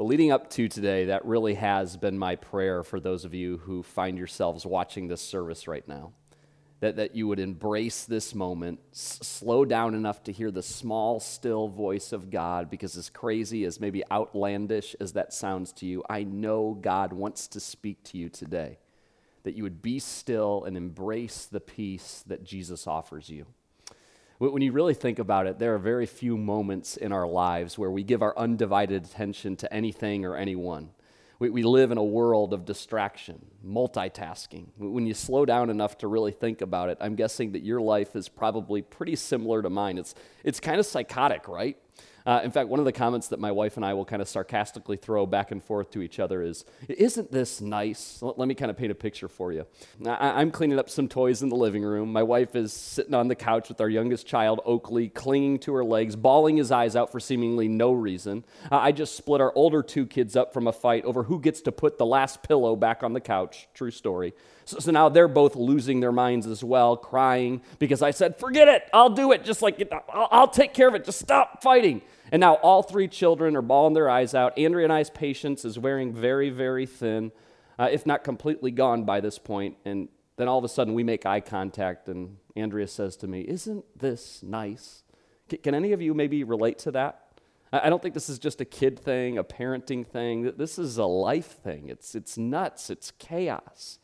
Well, leading up to today, that really has been my prayer for those of you who find yourselves watching this service right now. That, that you would embrace this moment, s- slow down enough to hear the small, still voice of God, because as crazy as maybe outlandish as that sounds to you, I know God wants to speak to you today. That you would be still and embrace the peace that Jesus offers you. When you really think about it, there are very few moments in our lives where we give our undivided attention to anything or anyone. We, we live in a world of distraction, multitasking. When you slow down enough to really think about it, I'm guessing that your life is probably pretty similar to mine. It's, it's kind of psychotic, right? Uh, in fact, one of the comments that my wife and I will kind of sarcastically throw back and forth to each other is, Isn't this nice? Let, me kind of paint a picture for you. I, am cleaning up some toys in the living room. My wife is sitting on the couch with our youngest child, Oakley, clinging to her legs, bawling his eyes out for seemingly no reason. Uh, I just split our older two kids up from a fight over who gets to put the last pillow back on the couch. True story. So, so, now they're both losing their minds as well, crying because I said, Forget it, I'll do it, just like I'll, I'll take care of it, just stop fighting. And now all three children are bawling their eyes out. Andrea and I's patience is wearing very, very thin, uh, if not completely gone by this point. And then all of a sudden we make eye contact, and Andrea says to me, Isn't this nice? C- can any of you maybe relate to that? I don't think this is just a kid thing, a parenting thing. This is a life thing. It's, it's nuts, it's chaos.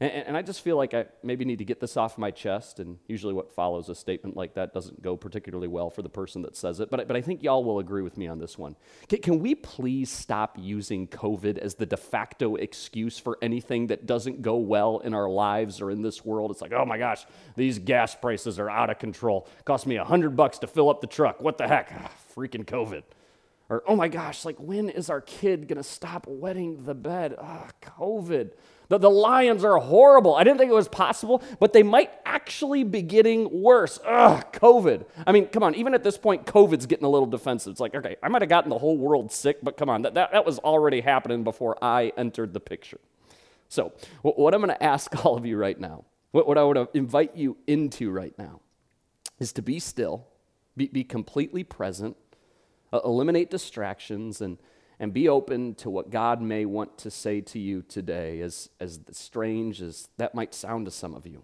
And, and, I just feel like I maybe need to get this off my chest. And usually, what follows a statement like that doesn't go particularly well for the person that says it. But, but I think y'all will agree with me on this one. Can, can we please stop using COVID as the de facto excuse for anything that doesn't go well in our lives or in this world? It's like, oh my gosh, these gas prices are out of control. Cost me a hundred bucks to fill up the truck. What the heck? Ah, freaking COVID. Or, oh my gosh, like when is our kid gonna stop wetting the bed? Ah, COVID. The, the lions are horrible. I didn't think it was possible, but they might actually be getting worse. Ugh, COVID. I mean, come on, even at this point, COVID's getting a little defensive. It's like, okay, I might have gotten the whole world sick, but come on, that, that, that was already happening before I entered the picture. So, what I'm going to ask all of you right now, what, what I would invite you into right now, is to be still, be, be completely present, uh, eliminate distractions, and and be open to what God may want to say to you today, as, as strange as that might sound to some of you.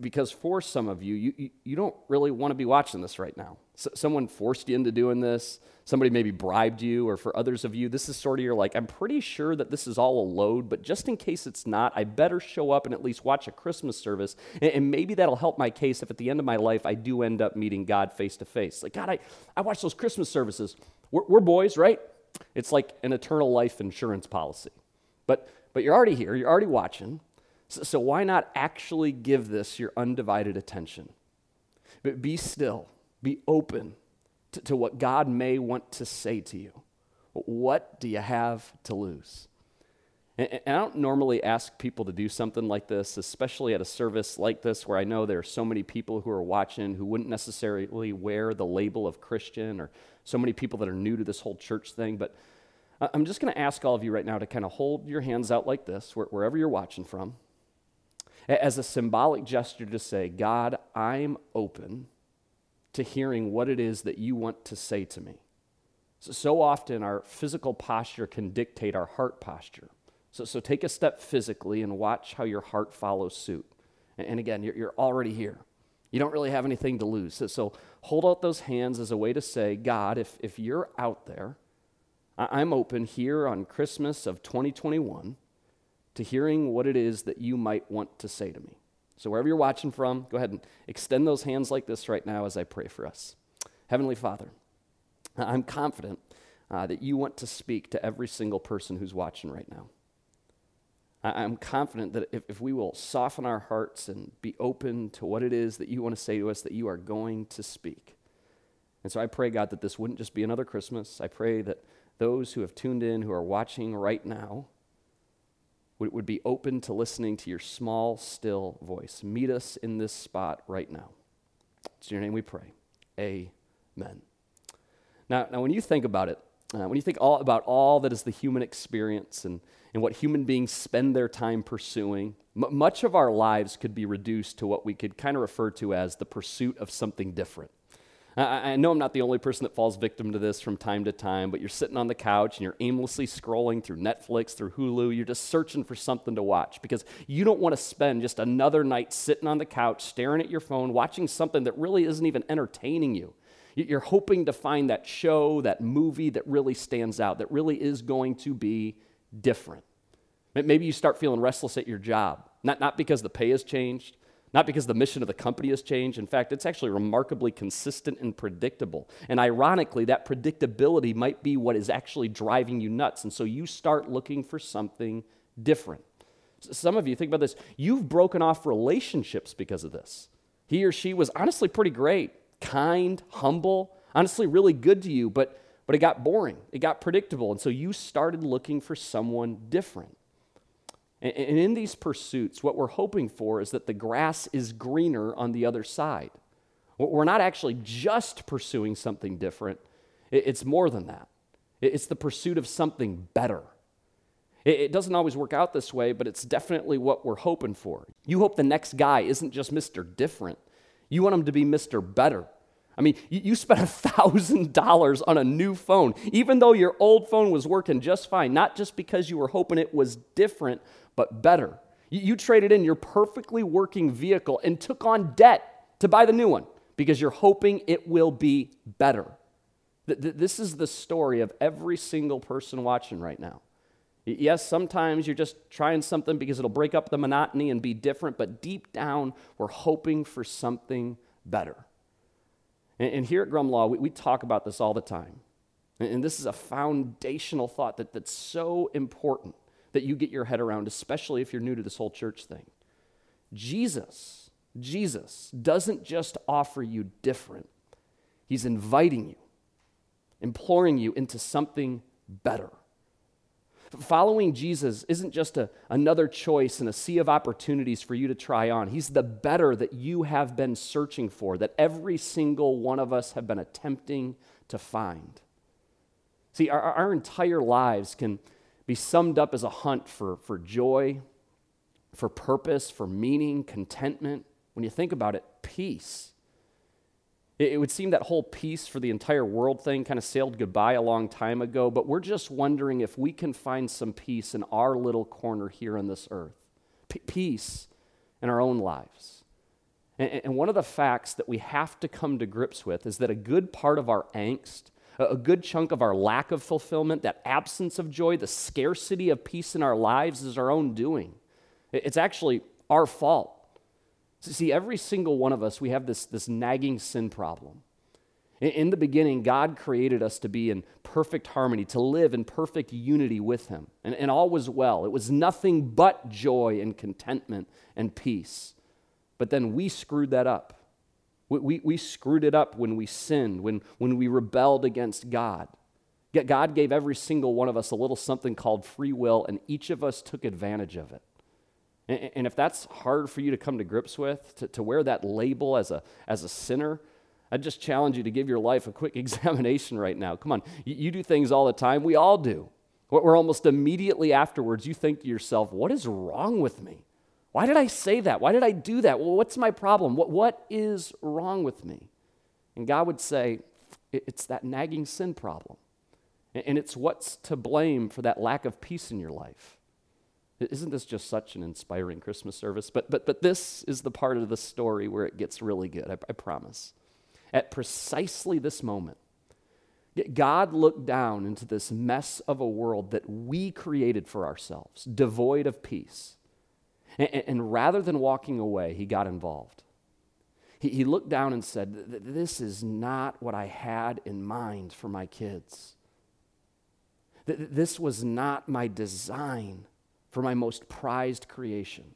Because for some of you, you, you, don't really want to be watching this right now. So someone forced you into doing this, somebody maybe bribed you, or for others of you, this is sort of you're like, I'm pretty sure that this is all a load, but just in case it's not, I better show up and at least watch a Christmas service, and, and maybe that'll help my case if at the end of my life I do end up meeting God face to face. Like, God, I, I watch those Christmas services. We're, we're boys, right? It's like an eternal life insurance policy. But, but you're already here, you're already watching. So, so why not actually give this your undivided attention? But be still, be open to, to what God may want to say to you. What do you have to lose? And, I don't normally ask people to do something like this, especially at a service like this where I know there are so many people who are watching who wouldn't necessarily wear the label of Christian or so many people that are new to this whole church thing. But I'm just going to ask all of you right now to kind of hold your hands out like this, wherever you're watching from, as a symbolic gesture to say, God, I'm open to hearing what it is that you want to say to me. So, so often our physical posture can dictate our heart posture. So, so take a step physically and watch how your heart follows suit. And, and again, you're, you're already here. You don't really have anything to lose. So, so hold out those hands as a way to say, God, if, if you're out there, I, I'm open here on Christmas of 2021 to hearing what it is that you might want to say to me. So, wherever you're watching from, go ahead and extend those hands like this right now as I pray for us. Heavenly Father, I'm confident uh, that you want to speak to every single person who's watching right now. I'm confident that if, if we will soften our hearts and be open to what it is that you want to say to us, that you are going to speak. And so I pray, God, that this wouldn't just be another Christmas. I pray that those who have tuned in, who are watching right now, would, would be open to listening to your small, still voice. Meet us in this spot right now. It's in your name we pray. Amen. Now, now when you think about it, uh, when you think all, about all that is the human experience and and what human beings spend their time pursuing, M- much of our lives could be reduced to what we could kind of refer to as the pursuit of something different. I, I know I'm not the only person that falls victim to this from time to time, but you're sitting on the couch and you're aimlessly scrolling through Netflix, through Hulu. You're just searching for something to watch because you don't want to spend just another night sitting on the couch, staring at your phone, watching something that really isn't even entertaining you. You're hoping to find that show, that movie that really stands out, that really is going to be different. Maybe you start feeling restless at your job, not, not because the pay has changed, not because the mission of the company has changed. In fact, it's actually remarkably consistent and predictable. And ironically, that predictability might be what is actually driving you nuts. And so you start looking for something different. Some of you think about this you've broken off relationships because of this. He or she was honestly pretty great, kind, humble, honestly really good to you, but, but it got boring, it got predictable. And so you started looking for someone different. And in these pursuits, what we're hoping for is that the grass is greener on the other side. We're not actually just pursuing something different, it's more than that. It's the pursuit of something better. It doesn't always work out this way, but it's definitely what we're hoping for. You hope the next guy isn't just Mr. Different, you want him to be Mr. Better. I mean, you, spent $1,000 on a new phone, even though your old phone was working just fine, not just because you were hoping it was different, but better. You, you traded in your perfectly working vehicle and took on debt to buy the new one because you're hoping it will be better. This is the story of every single person watching right now. Yes, sometimes you're just trying something because it'll break up the monotony and be different, but deep down, we're hoping for something better. And, here at Grumlaw, we, we talk about this all the time. And this is a foundational thought that, that's so important that you get your head around, especially if you're new to this whole church thing. Jesus, Jesus doesn't just offer you different, He's inviting you, imploring you into something better. Following Jesus isn't just a, another choice in a sea of opportunities for you to try on. He's the better that you have been searching for, that every single one of us have been attempting to find. See, our, our entire lives can be summed up as a hunt for, for joy, for purpose, for meaning, contentment. When you think about it, peace. It, would seem that whole peace for the entire world thing kind of sailed goodbye a long time ago, but we're just wondering if we can find some peace in our little corner here on this earth. P- peace in our own lives. And, and one of the facts that we have to come to grips with is that a good part of our angst a good chunk of our lack of fulfillment, that absence of joy, the scarcity of peace in our lives is our own doing. It's actually our fault. See, every single one of us, we have this, this nagging sin problem. In the beginning, God created us to be in perfect harmony, to live in perfect unity with Him. And, and all was well. It was nothing but joy and contentment and peace. But then we screwed that up. We, we, we screwed it up when we sinned, when, when we rebelled against God. God gave every single one of us a little something called free will, and each of us took advantage of it. And, and if that's hard for you to come to grips with, to, to wear that label as a, as a sinner, I just challenge you to give your life a quick examination right now. Come on, you, you do things all the time. We all do. Where almost immediately afterwards, you think to yourself, what is wrong with me? Why did I say that? Why did I do that? Well, what's my problem? What, what is wrong with me? And God would say, it's that nagging sin problem. And it's what's to blame for that lack of peace in your life. Isn't this just such an inspiring Christmas service? But, but, but this is the part of the story where it gets really good, I, I promise. At precisely this moment, God looked down into this mess of a world that we created for ourselves, devoid of peace. And, and rather than walking away, he got involved. He, he looked down and said, This is not what I had in mind for my kids. This was not my design for my most prized creation.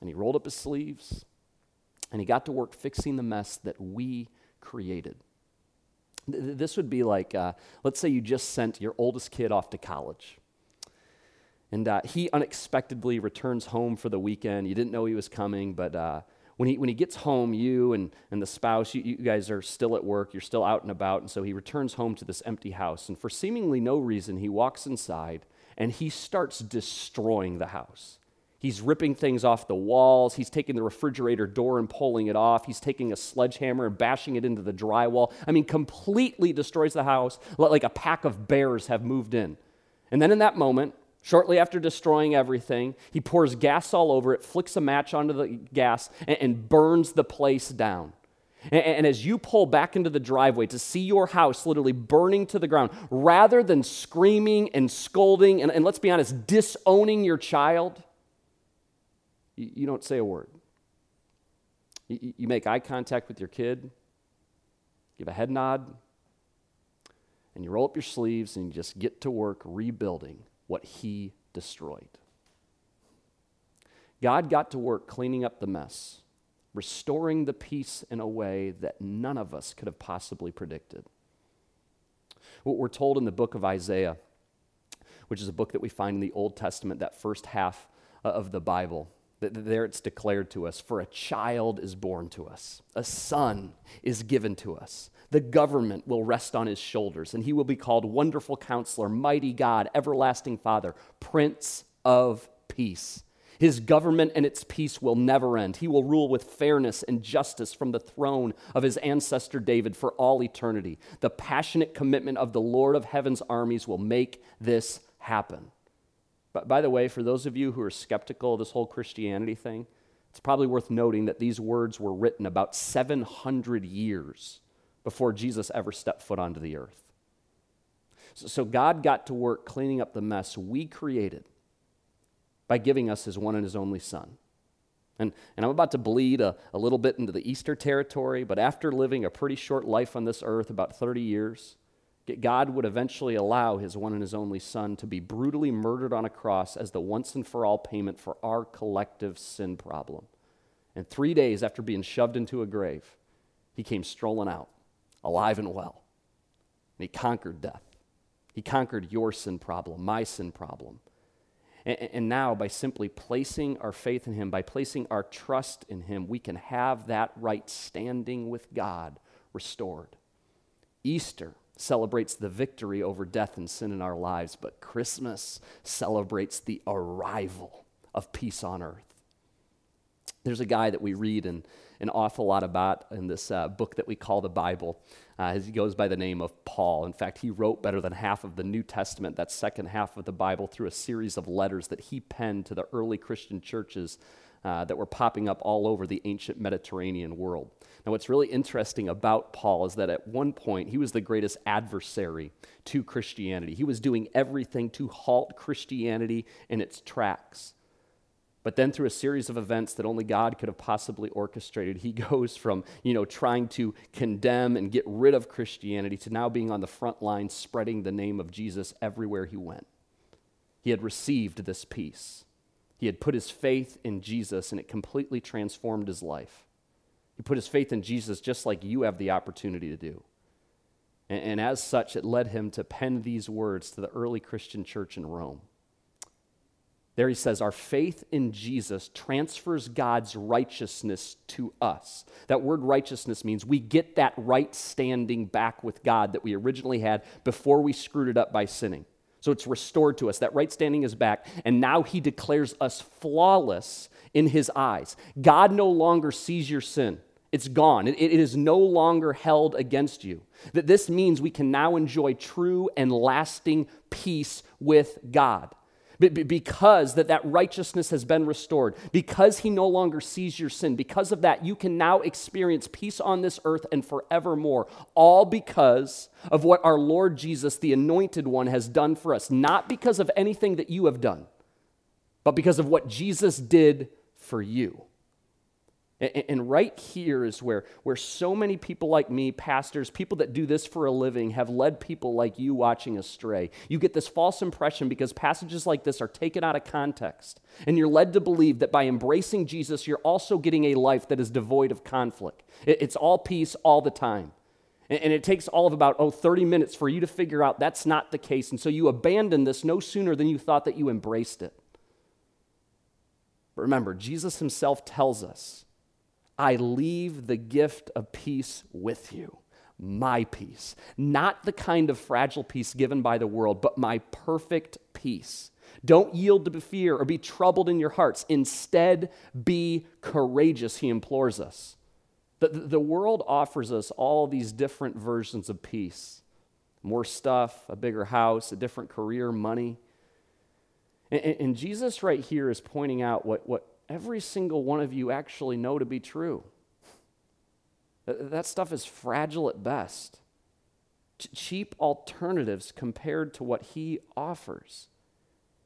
And he rolled up his sleeves and he got to work fixing the mess that we created. This would be like, uh, let's say you just sent your oldest kid off to college. And uh, he unexpectedly returns home for the weekend. You didn't know he was coming, but uh, when, he, when he gets home, you and, and the spouse, you, you guys are still at work, you're still out and about. And so he returns home to this empty house. And for seemingly no reason, he walks inside and he starts destroying the house. He's ripping things off the walls. He's taking the refrigerator door and pulling it off. He's taking a sledgehammer and bashing it into the drywall. I mean, completely destroys the house like a pack of bears have moved in. And then in that moment, shortly after destroying everything, he pours gas all over it, flicks a match onto the gas, and, burns the place down. And, as you pull back into the driveway to see your house literally burning to the ground, rather than screaming and scolding and, and let's be honest, disowning your child, you, you don't say a word. You, you make eye contact with your kid, give a head nod, and you roll up your sleeves and you just get to work rebuilding what he destroyed. God got to work cleaning up the mess, restoring the peace in a way that none of us could have possibly predicted. What we're told in the book of Isaiah, which is a book that we find in the Old Testament, that first half uh, of the Bible, that there it's declared to us For a child is born to us, a son is given to us. The government will rest on his shoulders, and he will be called Wonderful Counselor, Mighty God, Everlasting Father, Prince of Peace. His government and its peace will never end. He will rule with fairness and justice from the throne of his ancestor David for all eternity. The passionate commitment of the Lord of heaven's armies will make this happen. But by the way, for those of you who are skeptical of this whole Christianity thing, it's probably worth noting that these words were written about 700 years before Jesus ever stepped foot onto the earth. So God got to work cleaning up the mess we created by giving us his one and his only son. And, and I'm about to bleed a, a little bit into the Easter territory, but after living a pretty short life on this earth, about 30 years, God would eventually allow his one and his only son to be brutally murdered on a cross as the once and for all payment for our collective sin problem. And three days after being shoved into a grave, he came strolling out, alive and well. And he conquered death. He conquered your sin problem, my sin problem. And, now, by simply placing our faith in him, by placing our trust in him, we can have that right standing with God restored. Easter celebrates the victory over death and sin in our lives, but Christmas celebrates the arrival of peace on earth. There's a guy that we read in, an awful lot about in this uh, book that we call the Bible. Uh, he goes by the name of Paul. In fact, he wrote better than half of the New Testament, that second half of the Bible, through a series of letters that he penned to the early Christian churches uh, that were popping up all over the ancient Mediterranean world. Now, what's really interesting about Paul is that at one point he was the greatest adversary to Christianity. He was doing everything to halt Christianity in its tracks. But then through a series of events that only God could have possibly orchestrated, he goes from, you know, trying to condemn and get rid of Christianity to now being on the front line spreading the name of Jesus everywhere he went. He had received this peace. He had put his faith in Jesus and it completely transformed his life. He put his faith in Jesus just like you have the opportunity to do. And, and, as such, it led him to pen these words to the early Christian church in Rome. There he says, Our faith in Jesus transfers God's righteousness to us. That word righteousness means we get that right standing back with God that we originally had before we screwed it up by sinning. So it's restored to us. That right standing is back. And now he declares us flawless in his eyes. God no longer sees your sin. It's gone. It, it is no longer held against you. That this means we can now enjoy true and lasting peace with God because that that righteousness has been restored because he no longer sees your sin because of that you can now experience peace on this earth and forevermore all because of what our lord jesus the anointed one has done for us. Not because of anything that you have done but because of what jesus did for you and, right here is where, where so many people like me, pastors, people that do this for a living, have led people like you watching astray. You get this false impression because passages like this are taken out of context. And you're led to believe that by embracing Jesus, you're also getting a life that is devoid of conflict. It's all peace all the time. And it takes all of about, oh, 30 minutes for you to figure out that's not the case. And so you abandon this no sooner than you thought that you embraced it. But remember, Jesus himself tells us I leave the gift of peace with you. my peace. Not the kind of fragile peace given by the world, but my perfect peace. Don't yield to fear or be troubled in your hearts. Instead, be courageous, he implores us. The, the world offers us all these different versions of peace more stuff, a bigger house, a different career, money. And, and Jesus, right here, is pointing out what, what every single one of you actually know to be true. That stuff is fragile at best. Cheap alternatives compared to what he offers.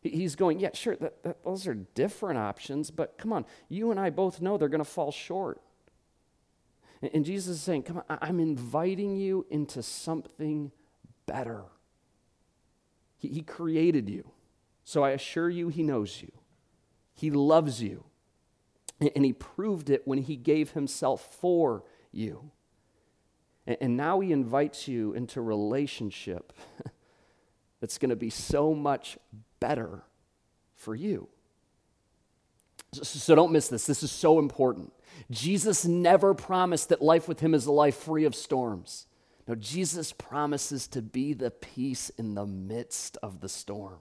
He's going, yeah, sure, that, that, those are different options, but come on, you and I both know they're going to fall short. And, and Jesus is saying, come on, I'm inviting you into something better. He, he created you, so I assure you, He knows you, He loves you, and, He proved it when He gave Himself for you. And now He invites you into relationship that's going to be so much better for you. So don't miss this. This is so important. Jesus never promised that life with him is a life free of storms. No, Jesus promises to be the peace in the midst of the storm.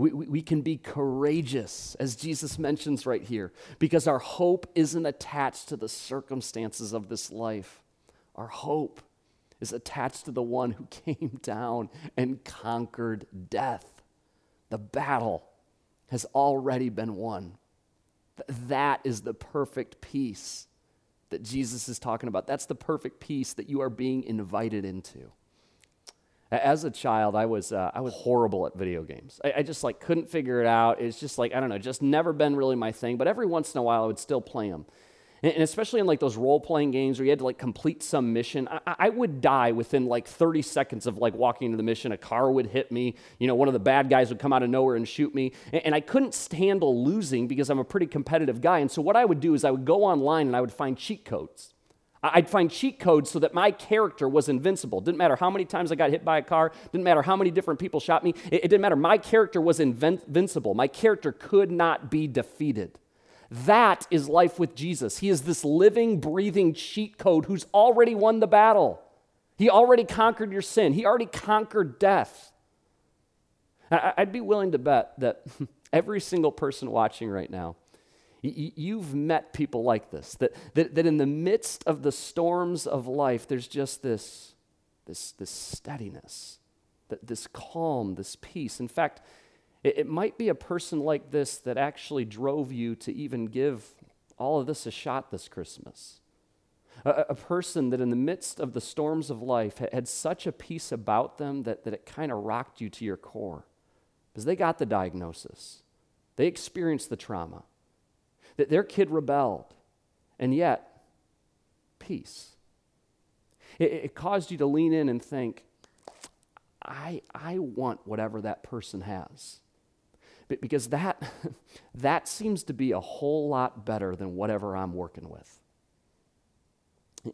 We, we, can be courageous, as Jesus mentions right here, because our hope isn't attached to the circumstances of this life. Our hope is attached to the one who came down and conquered death. The battle has already been won. That is the perfect peace that Jesus is talking about. That's the perfect peace that you are being invited into. As a child, I was, uh, I was horrible at video games. I, I, just like couldn't figure it out. It's just like, I don't know, just never been really my thing. But every once in a while, I would still play them. And especially in like those role playing games where you had to like complete some mission, I, I, would die within like 30 seconds of like walking into the mission. A car would hit me. You know, one of the bad guys would come out of nowhere and shoot me. And, and I couldn't handle losing because I'm a pretty competitive guy. And so what I would do is I would go online and I would find cheat codes. I'd find cheat codes so that my character was invincible. Didn't matter how many times I got hit by a car, didn't matter how many different people shot me, it, it didn't matter. My character was invincible. My character could not be defeated. That is life with Jesus. He is this living, breathing cheat code who's already won the battle. He already conquered your sin, He already conquered death. I'd be willing to bet that every single person watching right now, you've met people like this, that, that, that in the midst of the storms of life, there's just this, this, this steadiness, this calm, this peace. In fact, it, it might be a person like this that actually drove you to even give all of this a shot this Christmas. A, a, person that, in the midst of the storms of life, had, had such a peace about them that, that it kind of rocked you to your core. Because they got the diagnosis, they experienced the trauma, that their kid rebelled, and yet, peace. It, it caused you to lean in and think, I, I want whatever that person has because that, that seems to be a whole lot better than whatever I'm working with.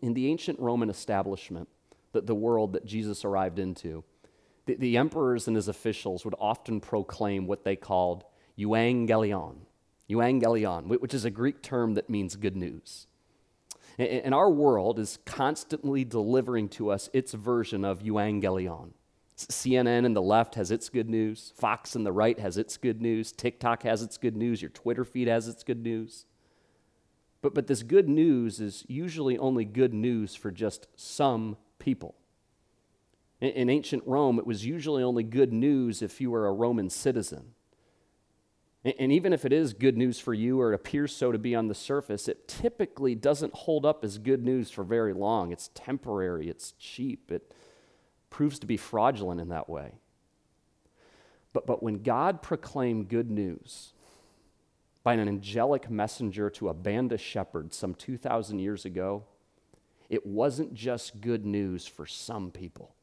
In the ancient Roman establishment, the, the world that Jesus arrived into, the, the emperors and his officials would often proclaim what they called euangelion, euangelion, which is a Greek term that means good news. And our world is constantly delivering to us its version of euangelion. CNN in the left has its good news. Fox in the right has its good news. TikTok has its good news. Your Twitter feed has its good news. But, but this good news is usually only good news for just some people. In, in ancient Rome, it was usually only good news if you were a Roman citizen. And, even if it is good news for you or it appears so to be on the surface, it typically doesn't hold up as good news for very long. It's temporary, it's cheap, it proves to be fraudulent in that way. But, but when God proclaimed good news by an angelic messenger to a band of shepherds some 2,000 years ago, it wasn't just good news for some people.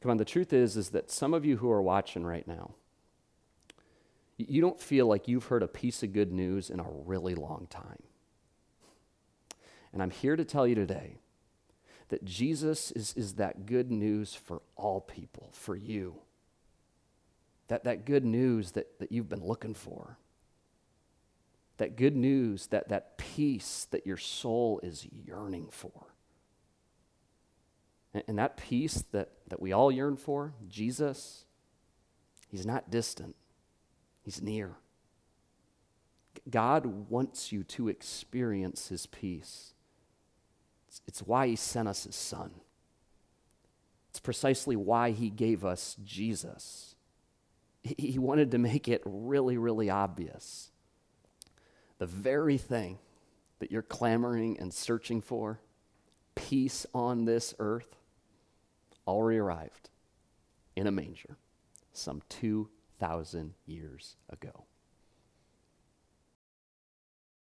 Come on, the truth is, is that some of you who are watching right now, you don't feel like you've heard a piece of good news in a really long time. And I'm here to tell you today that Jesus is, is that good news for all people, for you. That, that good news that, that you've been looking for. That good news, that, that peace that your soul is yearning for. And, and that peace that, that we all yearn for, Jesus, he's not distant, he's near. God wants you to experience his peace. It's, it's why he sent us his son. It's precisely why he gave us Jesus. He, he wanted to make it really, really obvious. The very thing that you're clamoring and searching for, peace on this earth, already arrived in a manger some 2,000 years ago.